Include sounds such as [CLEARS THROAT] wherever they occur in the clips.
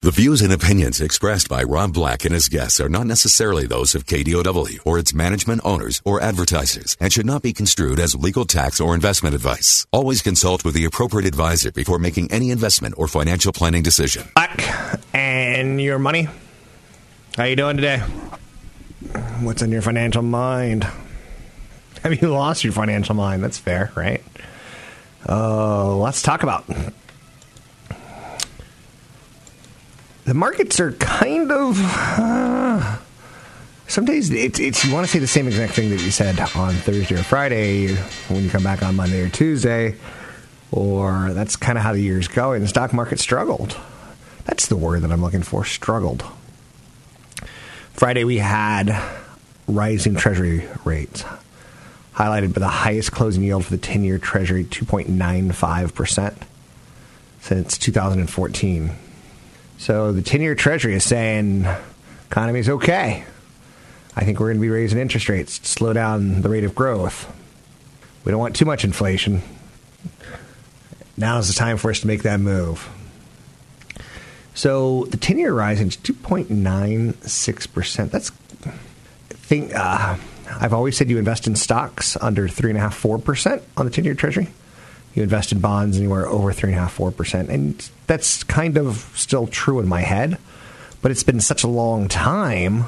The views and opinions expressed by Rob Black and his guests are not necessarily those of KDOW or its management owners or advertisers and should not be construed as legal tax or investment advice. Always consult with the appropriate advisor before making any investment or financial planning decision. Black and your money. How you doing today? What's in your financial mind? Have you lost your financial mind? That's fair, right? Uh, let's talk about. The markets are kind of. Uh, some days it's, it's you want to say the same exact thing that you said on Thursday or Friday when you come back on Monday or Tuesday, or that's kind of how the year's going. The stock market struggled. That's the word that I'm looking for. Struggled. Friday we had rising Treasury rates highlighted by the highest closing yield for the 10 year Treasury, 2.95% since 2014. So the 10 year Treasury is saying economy is okay. I think we're going to be raising interest rates to slow down the rate of growth. We don't want too much inflation. Now is the time for us to make that move. So the 10 year rising to 2.96%. That's, I think, uh, I've always said you invest in stocks under 3.5%, 4% on the 10 year treasury. You invest in bonds anywhere over 3.5%, 4%. And that's kind of still true in my head. But it's been such a long time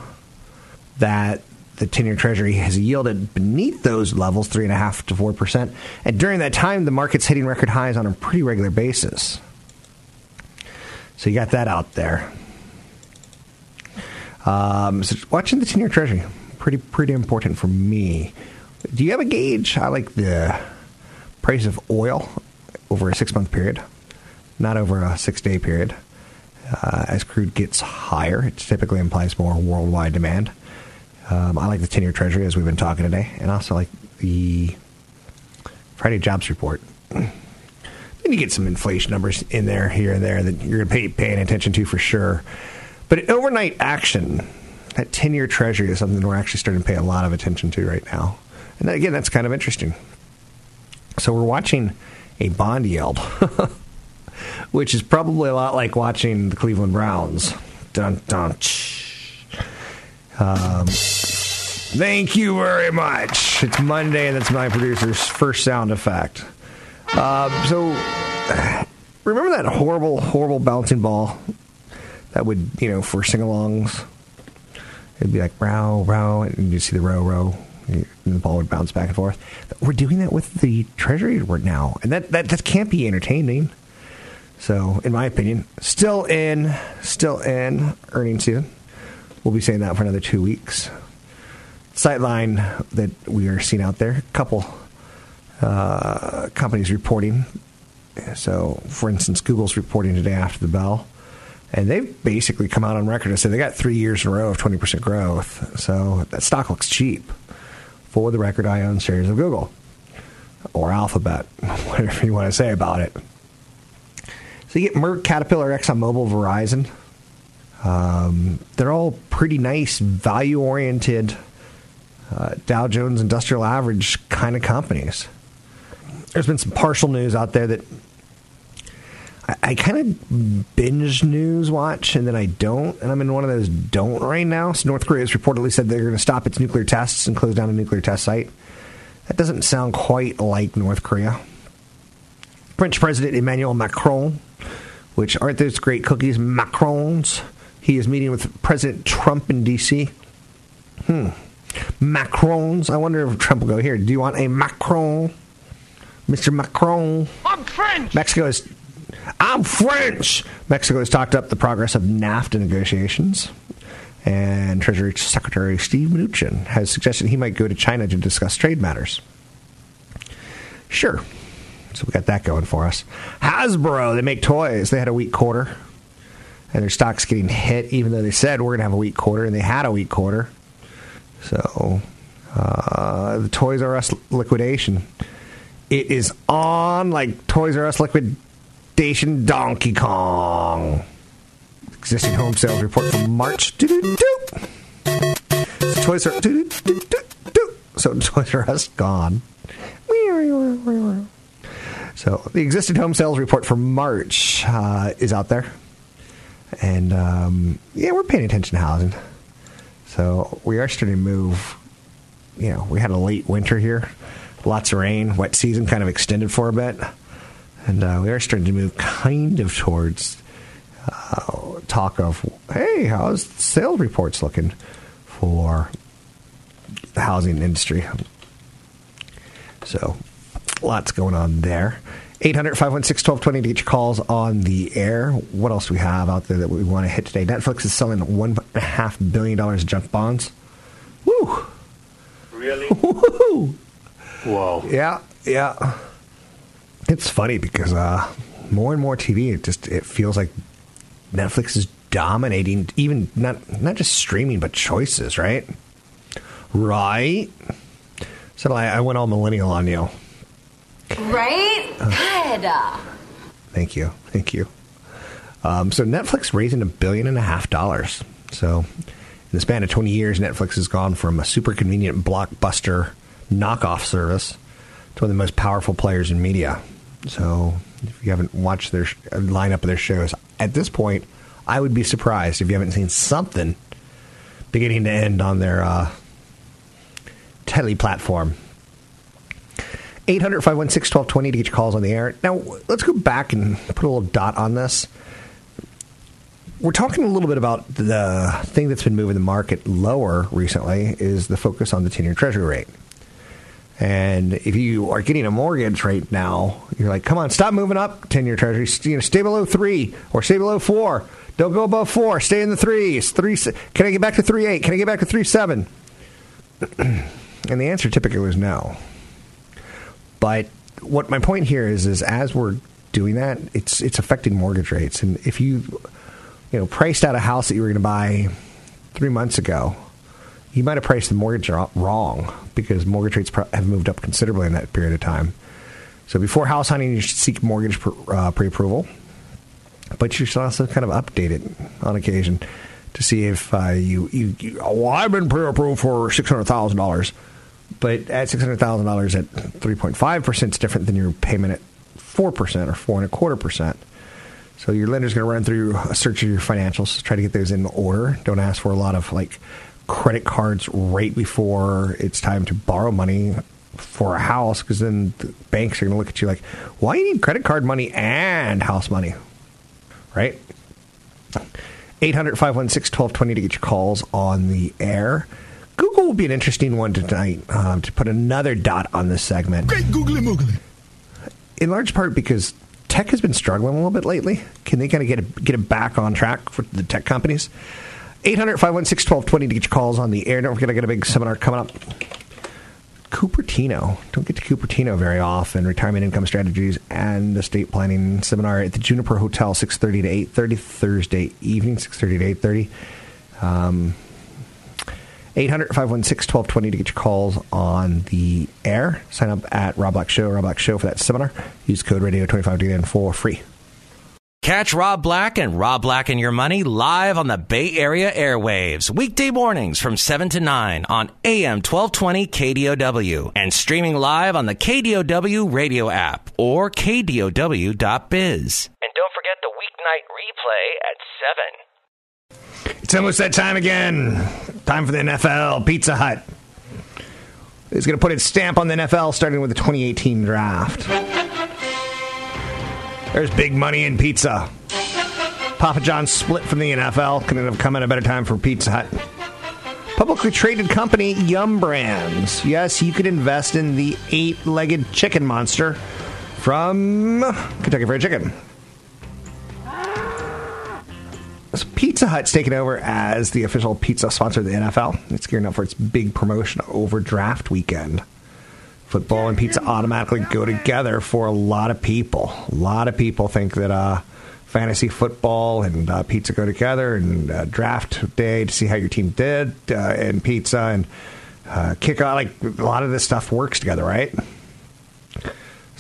that the 10 year treasury has yielded beneath those levels, 3.5 to 4%. And during that time, the market's hitting record highs on a pretty regular basis. So you got that out there. Um, so watching the 10 year treasury, pretty pretty important for me. Do you have a gauge? I like the price of oil over a six month period, not over a six day period. Uh, as crude gets higher, it typically implies more worldwide demand. Um, I like the 10 year treasury, as we've been talking today, and also like the Friday jobs report. Then you get some inflation numbers in there, here and there, that you're pay paying attention to for sure. But overnight action, that 10 year treasury is something we're actually starting to pay a lot of attention to right now. And again, that's kind of interesting. So we're watching a bond yield, [LAUGHS] which is probably a lot like watching the Cleveland Browns. Dun, dun, um, thank you very much. It's Monday, and that's my producer's first sound effect. Uh, so, remember that horrible, horrible bouncing ball that would, you know, for sing alongs? It'd be like row, row, and you see the row, row, and the ball would bounce back and forth. We're doing that with the Treasury report now, and that, that, that can't be entertaining. So, in my opinion, still in, still in earnings season. We'll be saying that for another two weeks. Sightline that we are seeing out there, a couple uh, companies reporting. So, for instance, Google's reporting today after the bell. And they've basically come out on record and said they got three years in a row of 20% growth. So that stock looks cheap. For the record, I own shares of Google or Alphabet, [LAUGHS] whatever you want to say about it. So you get Merck, Caterpillar, ExxonMobil, Verizon. Um, they're all pretty nice, value oriented uh, Dow Jones Industrial Average kind of companies. There's been some partial news out there that I, I kind of binge news watch and then I don't, and I'm in one of those don't right now. So North Korea has reportedly said they're going to stop its nuclear tests and close down a nuclear test site. That doesn't sound quite like North Korea. French President Emmanuel Macron, which aren't those great cookies, Macrons. He is meeting with President Trump in D.C. Hmm. Macrons. I wonder if Trump will go here. Do you want a Macron? Mr. Macron. I'm French. Mexico is. I'm French. Mexico has talked up the progress of NAFTA negotiations. And Treasury Secretary Steve Mnuchin has suggested he might go to China to discuss trade matters. Sure. So we got that going for us. Hasbro, they make toys. They had a weak quarter. and their stock's getting hit, even though they said we're going to have a weak quarter, and they had a weak quarter. So, uh, the Toys R Us liquidation. It is on like Toys R Us liquidation Donkey Kong. Existing home sales report from March. So Toys R. So Toys R Us gone. So the existing home sales report for March uh, is out there, and um, yeah, we're paying attention to housing. So we are starting to move. You know, we had a late winter here, lots of rain, wet season kind of extended for a bit, and uh, we are starting to move kind of towards uh, talk of hey, how's sales reports looking for the housing industry? So lots going on there. 800 516 1220 to your calls on the air. What else do we have out there that we want to hit today? Netflix is selling $1.5 billion junk bonds. Woo! Really? [LAUGHS] Woo! Whoa. Yeah, yeah. It's funny because uh, more and more TV, it just it feels like Netflix is dominating, even not not just streaming, but choices, right? Right. So I, I went all millennial on you. Right? God. Thank you. Thank you. Um, so Netflix raising a billion and a half dollars. So in the span of 20 years, Netflix has gone from a super convenient blockbuster knockoff service to one of the most powerful players in media. So if you haven't watched their sh- lineup of their shows, at this point, I would be surprised if you haven't seen something beginning to end on their uh, telly platform. 800 516 1220 to get your calls on the air. Now, let's go back and put a little dot on this. We're talking a little bit about the thing that's been moving the market lower recently is the focus on the 10 year treasury rate. And if you are getting a mortgage right now, you're like, come on, stop moving up 10 year treasury. You know, stay below three or stay below four. Don't go above four. Stay in the threes. Three. Can I get back to three eight? Can I get back to three seven? [CLEARS THROAT] and the answer typically was no. But what my point here is, is as we're doing that, it's it's affecting mortgage rates. And if you, you know, priced out a house that you were going to buy three months ago, you might have priced the mortgage wrong because mortgage rates have moved up considerably in that period of time. So before house hunting, you should seek mortgage uh, pre-approval, but you should also kind of update it on occasion to see if uh, you, you, you, oh, I've been pre-approved for six hundred thousand dollars but at six hundred thousand dollars at three point five percent is different than your payment at four percent or four and a quarter percent. So your lender's going to run through a search of your financials, try to get those in order. Don't ask for a lot of like credit cards right before it's time to borrow money for a house, because then the banks are going to look at you like, "Why do you need credit card money and house money?" Right? 800 516 1220 to get your calls on the air. Google will be an interesting one tonight um, to put another dot on this segment. Great googly moogly. In large part because tech has been struggling a little bit lately. Can they kind of get it, get it back on track for the tech companies? 800 516 1220 to get your calls on the air. Don't forget, I got a big seminar coming up. Cupertino. Don't get to Cupertino very often. Retirement income strategies and estate planning seminar at the Juniper Hotel, 6.30 to 8.30, Thursday evening, 6.30 to 8.30. Um, 800 516 1220 to get your calls on the air. Sign up at Rob Black Show, Rob Black Show for that seminar. Use code radio 25 to for free. Catch Rob Black and Rob Black and Your Money live on the Bay Area airwaves, weekday mornings from 7 to 9 on AM 1220 KDOW and streaming live on the KDOW radio app or KDOW.biz. And don't forget the weeknight replay at 7. It's almost that time again. Time for the NFL. Pizza Hut It's going to put its stamp on the NFL starting with the 2018 draft. There's big money in pizza. Papa John's split from the NFL. Couldn't have come at a better time for Pizza Hut. Publicly traded company Yum Brands. Yes, you could invest in the eight legged chicken monster from Kentucky Fried Chicken. So Pizza Hut's taken over as the official pizza sponsor of the NFL. It's gearing up for its big promotion over draft weekend. Football and pizza automatically go together for a lot of people. A lot of people think that uh, fantasy football and uh, pizza go together, and uh, draft day to see how your team did, uh, and pizza and uh, kickoff. Like a lot of this stuff works together, right?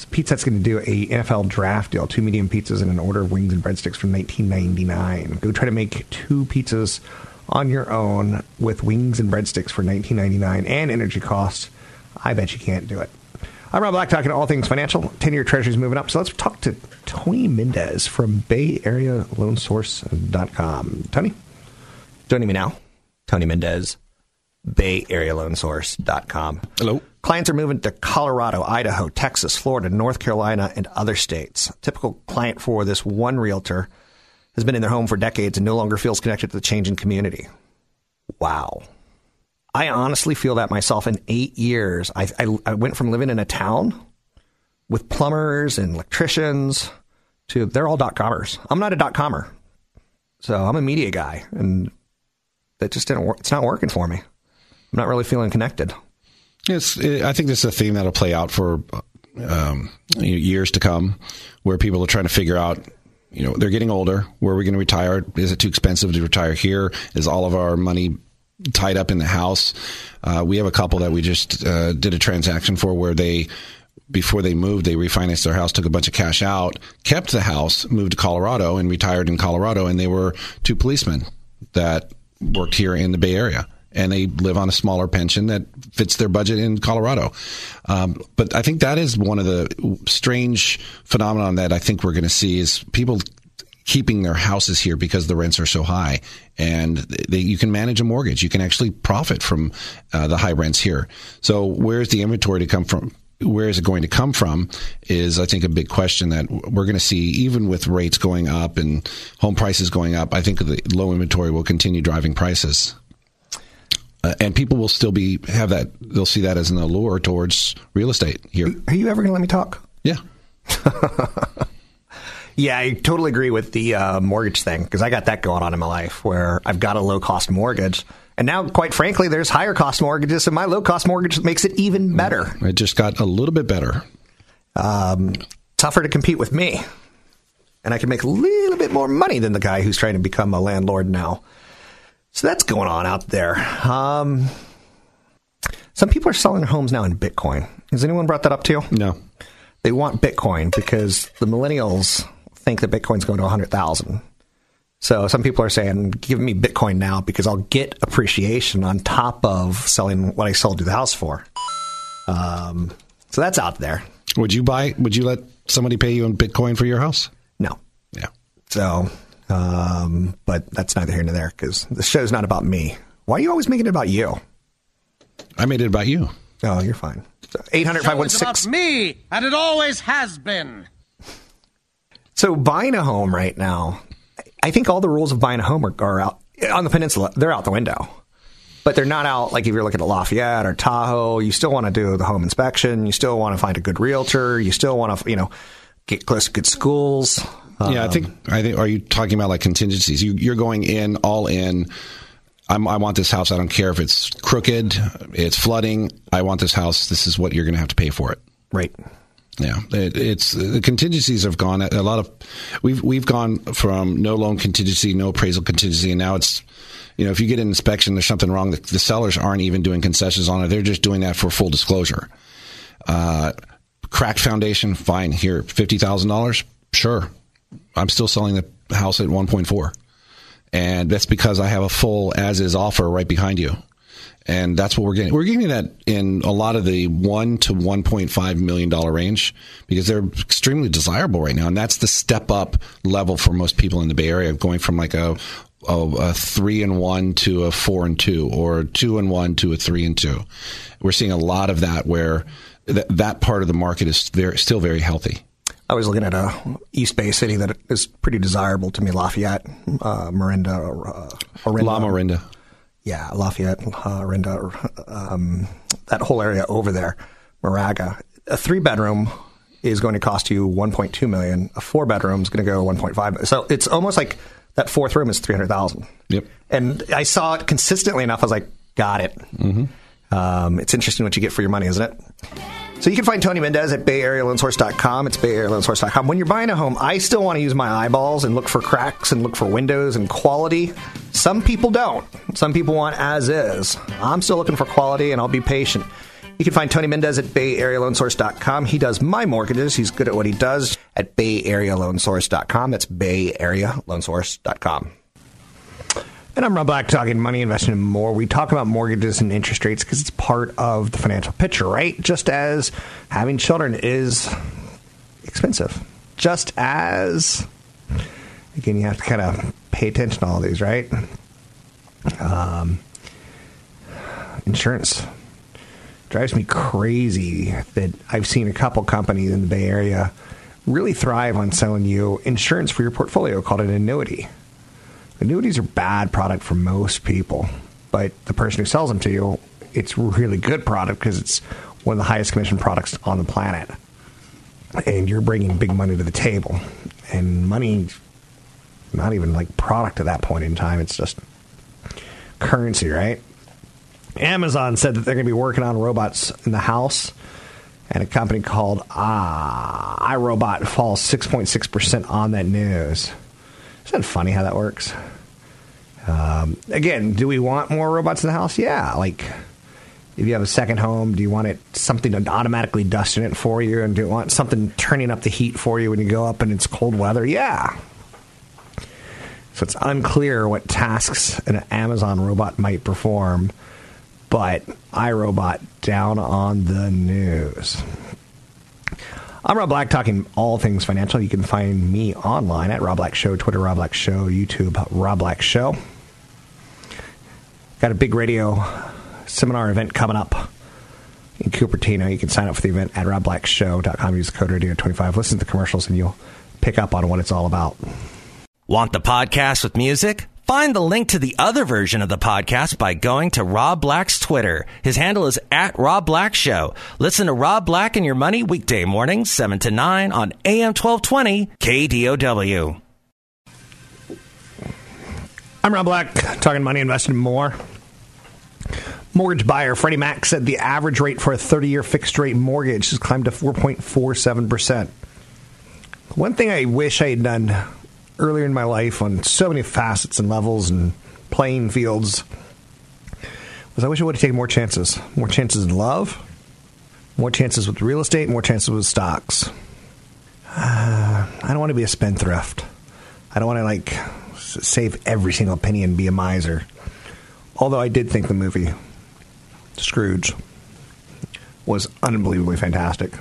So Pizza Hut's going to do a NFL draft deal: two medium pizzas and an order of wings and breadsticks from 1999. Go try to make two pizzas on your own with wings and breadsticks for 19.99 and energy costs. I bet you can't do it. I'm Rob Black, talking to all things financial. 10 year treasuries moving up. So let's talk to Tony Mendez from BayAreaLoanSource.com. Tony? Joining me now, Tony Mendez, BayAreaLoanSource.com. Hello. Clients are moving to Colorado, Idaho, Texas, Florida, North Carolina, and other states. Typical client for this one realtor has been in their home for decades and no longer feels connected to the changing community. Wow. I honestly feel that myself in eight years. I, I, I went from living in a town with plumbers and electricians to they're all dot commers. I'm not a dot commer. So I'm a media guy and that just didn't work. It's not working for me. I'm not really feeling connected. It's, I think this is a theme that'll play out for um, years to come, where people are trying to figure out. You know, they're getting older. Where are we going to retire? Is it too expensive to retire here? Is all of our money tied up in the house? Uh, we have a couple that we just uh, did a transaction for where they before they moved, they refinanced their house, took a bunch of cash out, kept the house, moved to Colorado, and retired in Colorado. And they were two policemen that worked here in the Bay Area. And they live on a smaller pension that fits their budget in Colorado. Um, but I think that is one of the strange phenomenon that I think we're going to see is people keeping their houses here because the rents are so high and they, you can manage a mortgage. You can actually profit from uh, the high rents here. So where's the inventory to come from? Where is it going to come from? Is I think a big question that we're going to see, even with rates going up and home prices going up. I think the low inventory will continue driving prices. Uh, and people will still be have that they'll see that as an allure towards real estate here. Are you ever going to let me talk? Yeah. [LAUGHS] yeah, I totally agree with the uh, mortgage thing because I got that going on in my life where I've got a low cost mortgage. And now, quite frankly, there's higher cost mortgages, and my low cost mortgage makes it even better. It just got a little bit better. Um, tougher to compete with me. And I can make a little bit more money than the guy who's trying to become a landlord now. So that's going on out there. Um, some people are selling their homes now in Bitcoin. Has anyone brought that up to you? No. They want Bitcoin because the millennials think that Bitcoin's going to 100,000. So some people are saying, give me Bitcoin now because I'll get appreciation on top of selling what I sold you the house for. Um, so that's out there. Would you buy, would you let somebody pay you in Bitcoin for your house? No. Yeah. So, um, but that's neither here nor there because the show's not about me. Why are you always making it about you? I made it about you. Oh, you're fine. 800 516. me, and it always has been. So buying a home right now, I think all the rules of buying a home are, are out on the peninsula. They're out the window, but they're not out like if you're looking at Lafayette or Tahoe. You still want to do the home inspection. You still want to find a good realtor. You still want to, you know, get close to good schools. Yeah, I think I think. Are you talking about like contingencies? You, you're going in all in. I'm, I want this house. I don't care if it's crooked, it's flooding. I want this house. This is what you're going to have to pay for it. Right. Yeah, it, it's the contingencies have gone a lot of. We've we've gone from no loan contingency, no appraisal contingency, and now it's. You know, if you get an inspection, there's something wrong. The, the sellers aren't even doing concessions on it; they're just doing that for full disclosure. Uh, cracked foundation, fine. Here, fifty thousand dollars, sure. I'm still selling the house at one point four, and that's because I have a full as is offer right behind you and that's what we're getting. We're getting that in a lot of the one to one point five million dollar range because they're extremely desirable right now, and that's the step up level for most people in the Bay Area, going from like a a, a three and one to a four and two, or two and one to a three and two. We're seeing a lot of that where th- that part of the market is very, still very healthy. I was looking at a East Bay city that is pretty desirable to me, Lafayette, uh, Marinda, uh, Orinda. La Marinda yeah, Lafayette, uh, Rinda, um, that whole area over there, Moraga. A three bedroom is going to cost you 1.2 million. A four bedroom is going to go 1.5. So it's almost like that fourth room is 300,000. Yep. And I saw it consistently enough. I was like, got it. Mm-hmm. Um, it's interesting what you get for your money, isn't it? So you can find Tony Mendez at BayAreaLoanSource.com. It's BayAreaLoanSource.com. When you're buying a home, I still want to use my eyeballs and look for cracks and look for windows and quality. Some people don't. Some people want as is. I'm still looking for quality, and I'll be patient. You can find Tony Mendez at BayAreaLoanSource.com. He does my mortgages. He's good at what he does at BayAreaLoanSource.com. That's BayAreaLoanSource.com. And I'm Rob Black talking money, investing, and more. We talk about mortgages and interest rates because it's part of the financial picture, right? Just as having children is expensive. Just as, again, you have to kind of pay attention to all these, right? Um, insurance drives me crazy that I've seen a couple companies in the Bay Area really thrive on selling you insurance for your portfolio called an annuity. Annuities are bad product for most people, but the person who sells them to you, it's really good product because it's one of the highest commission products on the planet. And you're bringing big money to the table. And money, not even like product at that point in time, it's just currency, right? Amazon said that they're going to be working on robots in the house, and a company called ah, iRobot falls 6.6% on that news. Isn't that funny how that works? Um, again, do we want more robots in the house? Yeah. Like, if you have a second home, do you want it something to automatically dust in it for you? And do you want something turning up the heat for you when you go up and it's cold weather? Yeah. So it's unclear what tasks an Amazon robot might perform, but iRobot down on the news. I'm Rob Black, talking all things financial. You can find me online at Rob Black Show, Twitter Rob Black Show, YouTube Rob Black Show. Got a big radio seminar event coming up in Cupertino. You can sign up for the event at robblackshow.com. Use code radio25. Listen to the commercials and you'll pick up on what it's all about. Want the podcast with music? Find the link to the other version of the podcast by going to Rob Black's Twitter. His handle is at Rob Black Show. Listen to Rob Black and Your Money weekday mornings, 7 to 9 on AM 1220 KDOW. I'm Rob Black, talking money, investing, more. Mortgage buyer Freddie Mac said the average rate for a 30 year fixed rate mortgage has climbed to 4.47%. One thing I wish I had done earlier in my life on so many facets and levels and playing fields was I wish I would have taken more chances. More chances in love, more chances with real estate, more chances with stocks. Uh, I don't want to be a spendthrift. I don't want to like save every single penny and be a miser. Although I did think the movie Scrooge was unbelievably fantastic.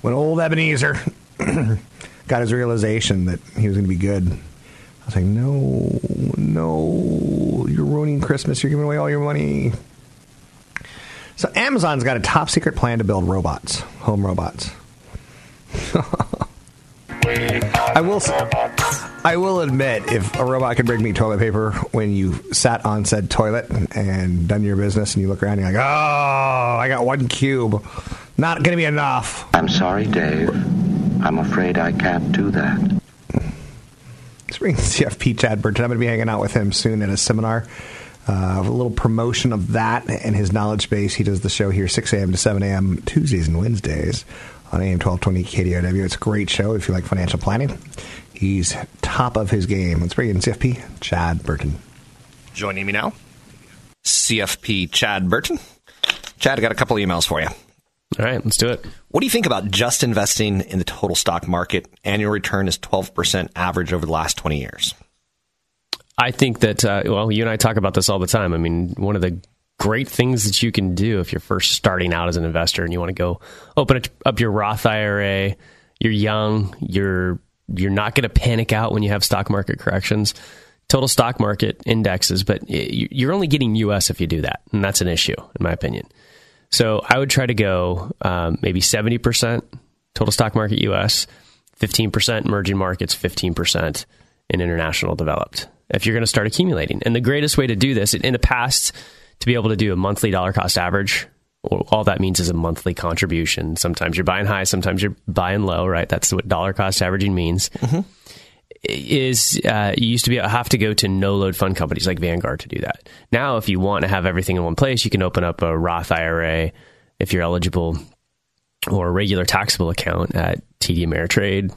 When old Ebenezer [CLEARS THROAT] got his realization that he was going to be good, I was like, no, no, you're ruining Christmas. You're giving away all your money. So Amazon's got a top secret plan to build robots, home robots. [LAUGHS] I will. I will admit, if a robot could bring me toilet paper when you sat on said toilet and done your business, and you look around, and you're like, "Oh, I got one cube, not going to be enough." I'm sorry, Dave. I'm afraid I can't do that. Let's bring CFP [LAUGHS] Chad Burton. I'm going to be hanging out with him soon at a seminar. Uh, a little promotion of that and his knowledge base. He does the show here 6 a.m. to 7 a.m. Tuesdays and Wednesdays on AM 1220 KDOW. It's a great show if you like financial planning. He's top of his game. Let's bring in CFP Chad Burton. Joining me now, CFP Chad Burton. Chad, I got a couple emails for you. All right, let's do it. What do you think about just investing in the total stock market? Annual return is 12% average over the last 20 years. I think that, uh, well, you and I talk about this all the time. I mean, one of the great things that you can do if you're first starting out as an investor and you want to go open up your Roth IRA, you're young, you're you're not going to panic out when you have stock market corrections. Total stock market indexes, but you're only getting US if you do that, and that's an issue in my opinion. So I would try to go um, maybe 70% total stock market US, 15% emerging markets, 15% in international developed. If you're going to start accumulating, and the greatest way to do this in the past to be able to do a monthly dollar cost average all that means is a monthly contribution. Sometimes you're buying high, sometimes you're buying low, right? That's what dollar cost averaging means. Mm-hmm. Is uh, you used to be have to go to no load fund companies like Vanguard to do that. Now, if you want to have everything in one place, you can open up a Roth IRA if you're eligible. or a regular taxable account at TD Ameritrade,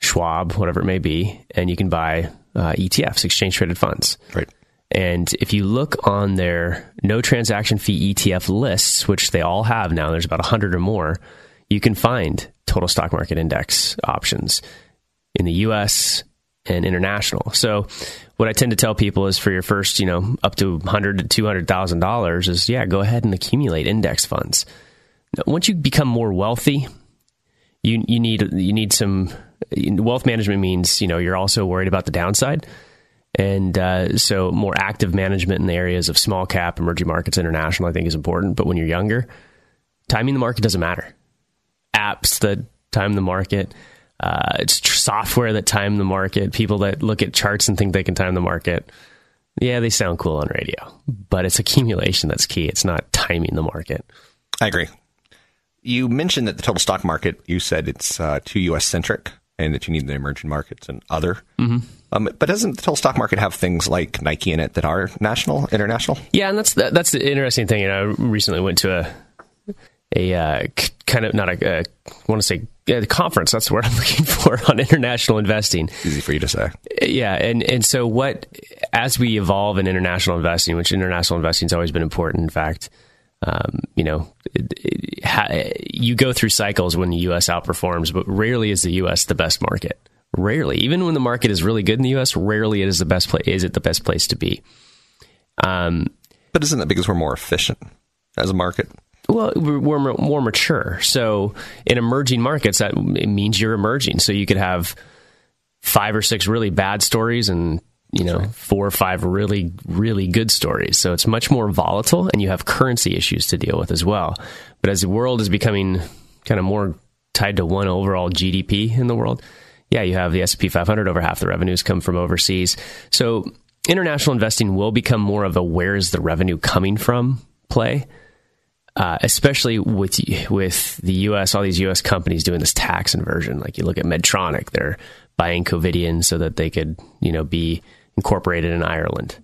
Schwab, whatever it may be, and you can buy uh, ETFs, exchange traded funds. Right. And if you look on their no transaction fee ETF lists, which they all have now, there's about 100 or more, you can find total stock market index options in the US and international. So what I tend to tell people is for your first, you know, up to 100 to 200,000 dollars is yeah, go ahead and accumulate index funds. Now, once you become more wealthy, you you need you need some wealth management means, you know, you're also worried about the downside. And uh, so, more active management in the areas of small cap, emerging markets, international, I think is important. But when you're younger, timing the market doesn't matter. Apps that time the market, uh, it's tr- software that time the market, people that look at charts and think they can time the market. Yeah, they sound cool on radio, but it's accumulation that's key. It's not timing the market. I agree. You mentioned that the total stock market, you said it's uh, too US centric and that you need the emerging markets and other. Mm-hmm. Um, but doesn't the total stock market have things like Nike in it that are national, international? Yeah, and that's the, that's the interesting thing. You know, I recently went to a a uh, kind of not a, a I want to say the conference. That's what I'm [LAUGHS] looking for on international investing. Easy for you to say. Yeah, and and so what as we evolve in international investing, which international investing has always been important. In fact, um, you know, it, it, ha, you go through cycles when the U.S. outperforms, but rarely is the U.S. the best market. Rarely, even when the market is really good in the U.S., rarely it is the best place. Is it the best place to be? Um, but isn't that because we're more efficient as a market? Well, we're more mature. So in emerging markets, that means you're emerging. So you could have five or six really bad stories and you know four or five really really good stories. So it's much more volatile, and you have currency issues to deal with as well. But as the world is becoming kind of more tied to one overall GDP in the world, yeah, you have the S&P 500 over half the revenues come from overseas. So international investing will become more of a where is the revenue coming from play. Uh, especially with with the U.S., all these U.S. companies doing this tax inversion. Like you look at Medtronic, they're buying Covidien so that they could, you know, be incorporated in Ireland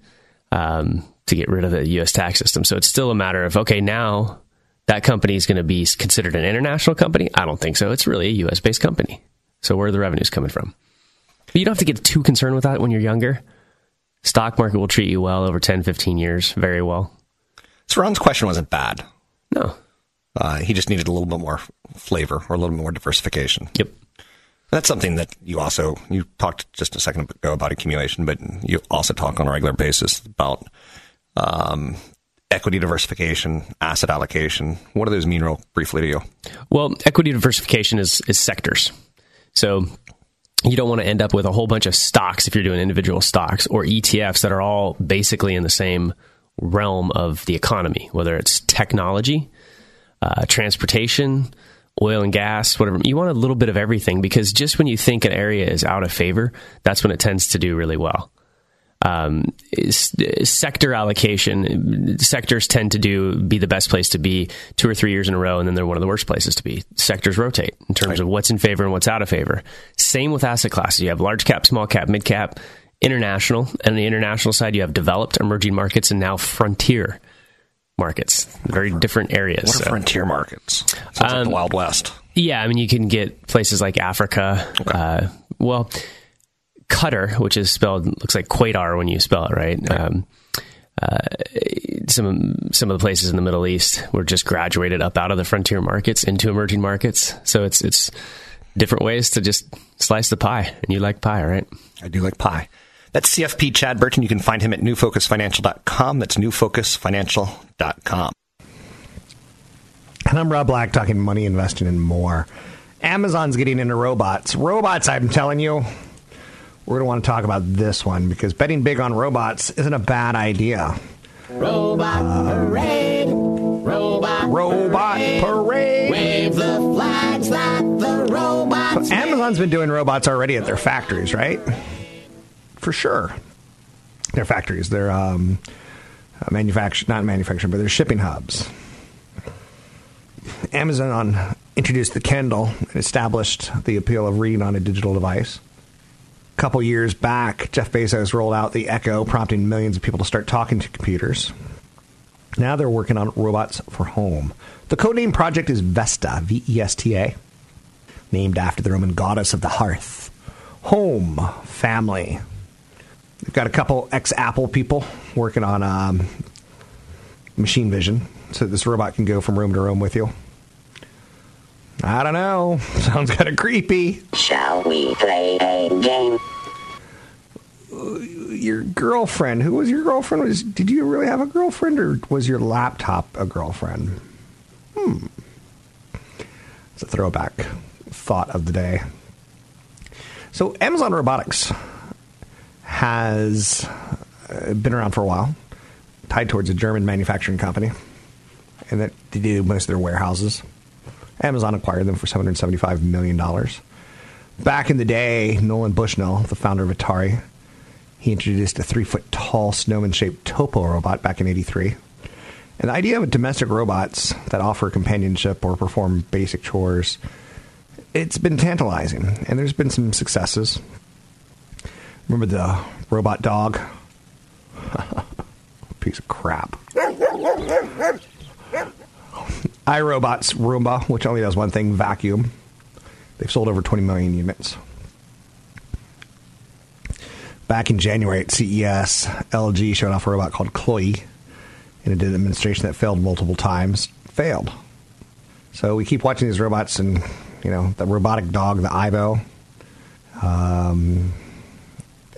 um, to get rid of the U.S. tax system. So it's still a matter of okay, now that company is going to be considered an international company. I don't think so. It's really a U.S. based company. So where are the revenues coming from? But you don't have to get too concerned with that when you're younger. Stock market will treat you well over 10, 15 years, very well. So Ron's question wasn't bad. No. Uh, he just needed a little bit more flavor or a little bit more diversification. Yep. That's something that you also you talked just a second ago about accumulation, but you also talk on a regular basis about um, equity diversification, asset allocation. What do those mean, real briefly to you? Well, equity diversification is is sectors. So you don't want to end up with a whole bunch of stocks if you're doing individual stocks or ETFs that are all basically in the same realm of the economy, whether it's technology, uh, transportation, oil and gas, whatever. You want a little bit of everything because just when you think an area is out of favor, that's when it tends to do really well. Um, sector allocation sectors tend to do be the best place to be two or three years in a row, and then they're one of the worst places to be. Sectors rotate in terms right. of what's in favor and what's out of favor. Same with asset classes. You have large cap, small cap, mid cap, international. And on the international side, you have developed, emerging markets, and now frontier markets. Very different areas. What are so. frontier markets? Sounds um, like the um, Wild West. Yeah, I mean, you can get places like Africa. Okay. Uh, well, Qatar, which is spelled looks like Quaidar when you spell it right. right. Um, uh, some some of the places in the Middle East were just graduated up out of the frontier markets into emerging markets. So it's it's different ways to just slice the pie, and you like pie, right? I do like pie. That's CFP Chad Burton. You can find him at newfocusfinancial.com. That's newfocusfinancial.com. And I'm Rob Black talking money, investing, and more. Amazon's getting into robots. Robots, I'm telling you. We're going to want to talk about this one because betting big on robots isn't a bad idea. Robot uh, parade. Robot, robot parade. parade. Wave the flags that the robots. So Amazon's been doing robots already at their factories, right? For sure. Their factories, their um, uh, not manufacturing, but their shipping hubs. Amazon introduced the Kindle and established the appeal of reading on a digital device. A couple years back, Jeff Bezos rolled out the Echo, prompting millions of people to start talking to computers. Now they're working on robots for home. The codename project is Vesta, V E S T A, named after the Roman goddess of the hearth. Home, family. They've got a couple ex Apple people working on um, machine vision so this robot can go from room to room with you. I don't know. [LAUGHS] Sounds kind of creepy. Shall we play a game? Your girlfriend. Who was your girlfriend? Was did you really have a girlfriend, or was your laptop a girlfriend? Hmm. It's a throwback thought of the day. So Amazon Robotics has uh, been around for a while, tied towards a German manufacturing company, and that they do most of their warehouses. Amazon acquired them for $775 million. Back in the day, Nolan Bushnell, the founder of Atari, he introduced a three foot tall snowman shaped Topo robot back in 83. And the idea of domestic robots that offer companionship or perform basic chores, it's been tantalizing. And there's been some successes. Remember the robot dog? [LAUGHS] Piece of crap. [LAUGHS] iRobot's Roomba, which only does one thing vacuum. They've sold over 20 million units. Back in January at CES, LG showed off a robot called CLOi in a demonstration that failed multiple times. Failed. So we keep watching these robots, and you know the robotic dog, the Aibo. Um,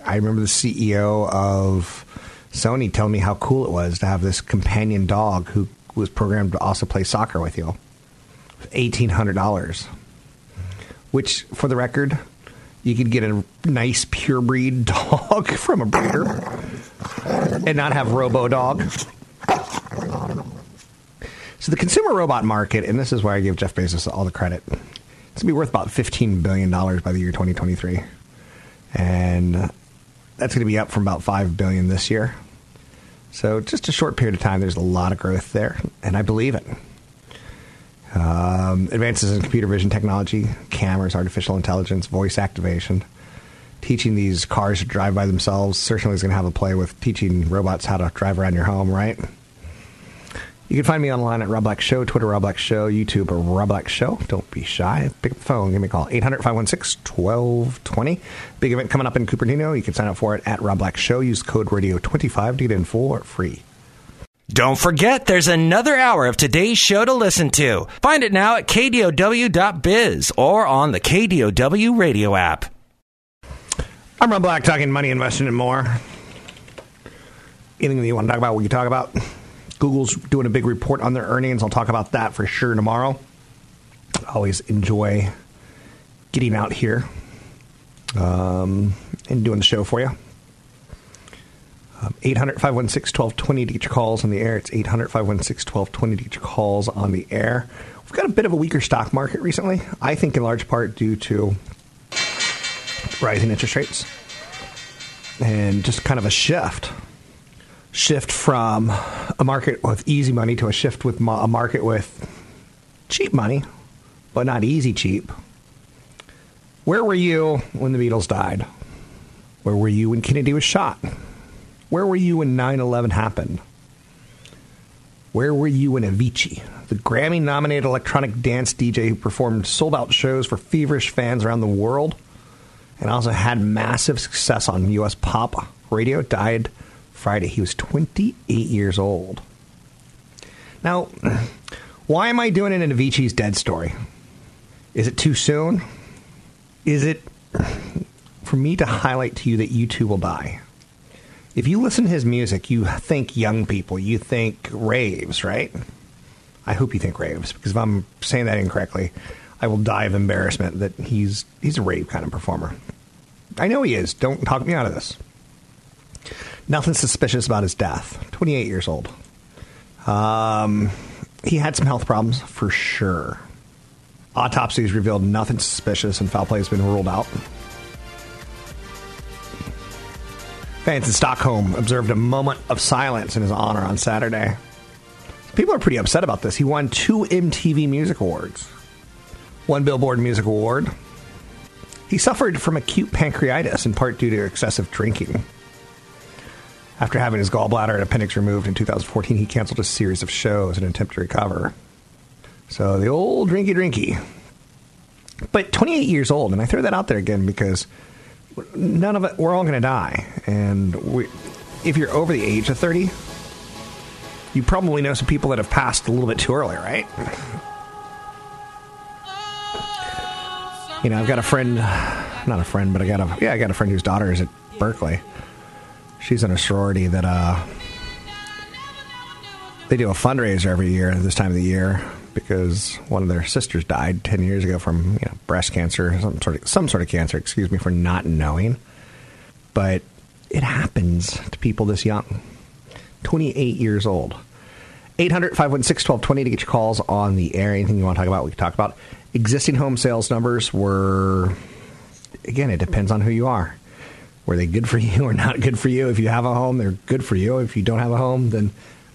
I remember the CEO of Sony telling me how cool it was to have this companion dog who was programmed to also play soccer with you. Eighteen hundred dollars, which, for the record, you could get a nice pure breed [LAUGHS] dog from a breeder and not have Robo Dog. So the consumer robot market, and this is where I give Jeff Bezos all the credit, it's gonna be worth about fifteen billion dollars by the year 2023, and that's gonna be up from about five billion this year. So just a short period of time, there's a lot of growth there, and I believe it. Um, advances in computer vision technology, cameras, artificial intelligence, voice activation, teaching these cars to drive by themselves certainly is going to have a play with teaching robots how to drive around your home, right? You can find me online at Rob Black Show, Twitter Rob Black Show, YouTube Rob Black Show. Don't be shy. Pick up the phone. Give me a call. 800-516-1220. Big event coming up in Cupertino. You can sign up for it at Rob Black Show. Use code radio25 to get in for free. Don't forget, there's another hour of today's show to listen to. Find it now at kdow.biz or on the KDOW radio app. I'm Rob Black, talking money, investing, and more. Anything that you want to talk about, we can talk about. Google's doing a big report on their earnings. I'll talk about that for sure tomorrow. Always enjoy getting out here um, and doing the show for you. Um, 800 516 1220 to get your calls on the air. It's 800 516 1220 to get your calls on the air. We've got a bit of a weaker stock market recently. I think in large part due to rising interest rates and just kind of a shift shift from a market with easy money to a shift with a market with cheap money, but not easy cheap. Where were you when the Beatles died? Where were you when Kennedy was shot? Where were you when 9 11 happened? Where were you when Avicii, the Grammy nominated electronic dance DJ who performed sold out shows for feverish fans around the world and also had massive success on U.S. pop radio, died Friday. He was 28 years old. Now, why am I doing an Avicii's dead story? Is it too soon? Is it for me to highlight to you that you too will die? If you listen to his music, you think young people, you think raves, right? I hope you think raves, because if I'm saying that incorrectly, I will die of embarrassment that he's he's a rave kind of performer. I know he is. Don't talk me out of this. Nothing suspicious about his death. 28 years old. Um, he had some health problems for sure. Autopsies revealed nothing suspicious, and foul play has been ruled out. Fans in Stockholm observed a moment of silence in his honor on Saturday. People are pretty upset about this. He won two MTV Music Awards, one Billboard Music Award. He suffered from acute pancreatitis in part due to excessive drinking. After having his gallbladder and appendix removed in 2014, he canceled a series of shows in an attempt to recover. So the old drinky drinky. But 28 years old, and I throw that out there again because none of it, we're all going to die. And we, if you're over the age of 30, you probably know some people that have passed a little bit too early, right? You know, I've got a friend, not a friend, but I got a, yeah, I got a friend whose daughter is at Berkeley. She's in a sorority that, uh, they do a fundraiser every year at this time of the year because one of their sisters died 10 years ago from you know, breast cancer, some sort of some sort of cancer, excuse me for not knowing. But it happens to people this young. 28 years old. 800 516 1220 to get your calls on the air. Anything you want to talk about, we can talk about. Existing home sales numbers were, again, it depends on who you are. Were they good for [LAUGHS] you or not good for you? If you have a home, they're good for you. If you don't have a home, then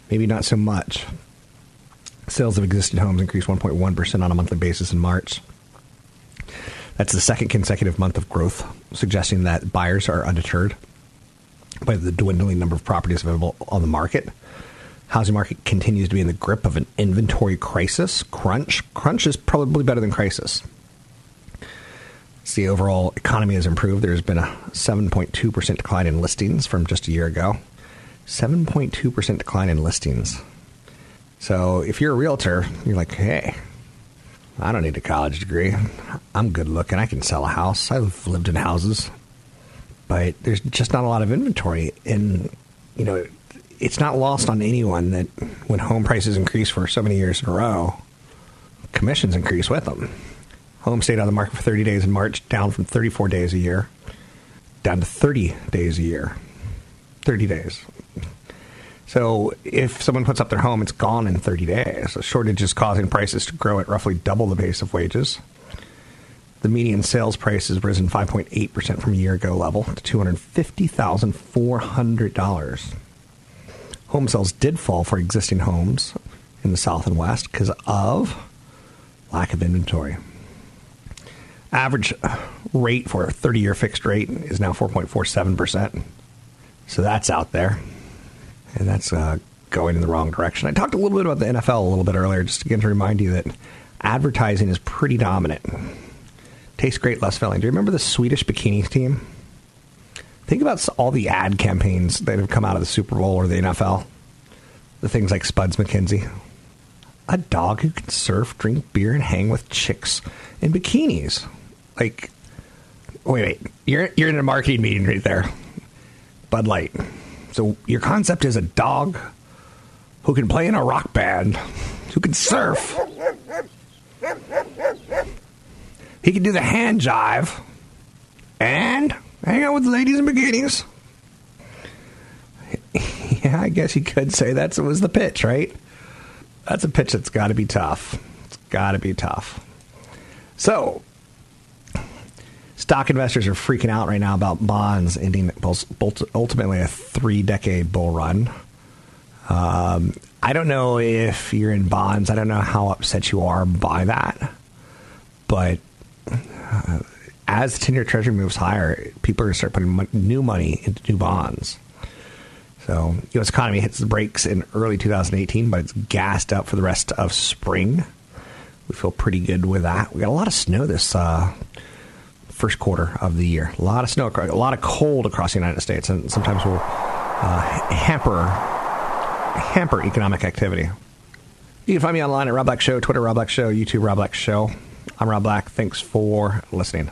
maybe not so much. Sales of existing homes increased 1.1% on a monthly basis in March. That's the second consecutive month of growth, suggesting that buyers are undeterred by the dwindling number of properties available on the market. Housing market continues to be in the grip of an inventory crisis. Crunch. Crunch is probably better than crisis. As the overall economy has improved, there's been a 7.2% decline in listings from just a year ago. 7.2% decline in listings. So if you're a realtor, you're like, hey, I don't need a college degree. I'm good looking. I can sell a house. I've lived in houses. But there's just not a lot of inventory. And, you know, it's not lost on anyone that when home prices increase for so many years in a row, commissions increase with them. Home stayed on the market for 30 days in March, down from 34 days a year, down to 30 days a year. 30 days. So if someone puts up their home, it's gone in 30 days. A shortage is causing prices to grow at roughly double the pace of wages. The median sales price has risen 5.8% from a year ago level to $250,400. Home sales did fall for existing homes in the South and West because of lack of inventory. Average rate for a 30 year fixed rate is now 4.47%. So that's out there and that's uh, going in the wrong direction. I talked a little bit about the NFL a little bit earlier, just again to remind you that advertising is pretty dominant. Tastes great, less filling. Do you remember the Swedish bikini team? Think about all the ad campaigns that have come out of the Super Bowl or the NFL. The things like Spuds MacKenzie, A dog who can surf, drink beer, and hang with chicks in bikinis. Like, wait, wait. You're, you're in a marketing meeting right there. Bud Light. So your concept is a dog who can play in a rock band, who can surf. He can do the hand jive and hang out with ladies in bikinis. [LAUGHS] Yeah, I guess you could say that was the pitch, right? That's a pitch that's got to be tough. It's got to be tough. So, stock investors are freaking out right now about bonds ending ultimately a three decade bull run. Um, I don't know if you're in bonds. I don't know how upset you are by that. But uh, as the 10 year treasury moves higher, people are going to start putting new money into new bonds. So, U.S. economy hits the brakes in early 2018, but it's gassed up for the rest of spring. We feel pretty good with that. We got a lot of snow this uh, first quarter of the year. A lot of snow, a lot of cold across the United States, and sometimes will uh, hamper hamper economic activity. You can find me online at Rob Black Show, Twitter Rob Black Show, YouTube Rob Black Show. I'm Rob Black. Thanks for listening.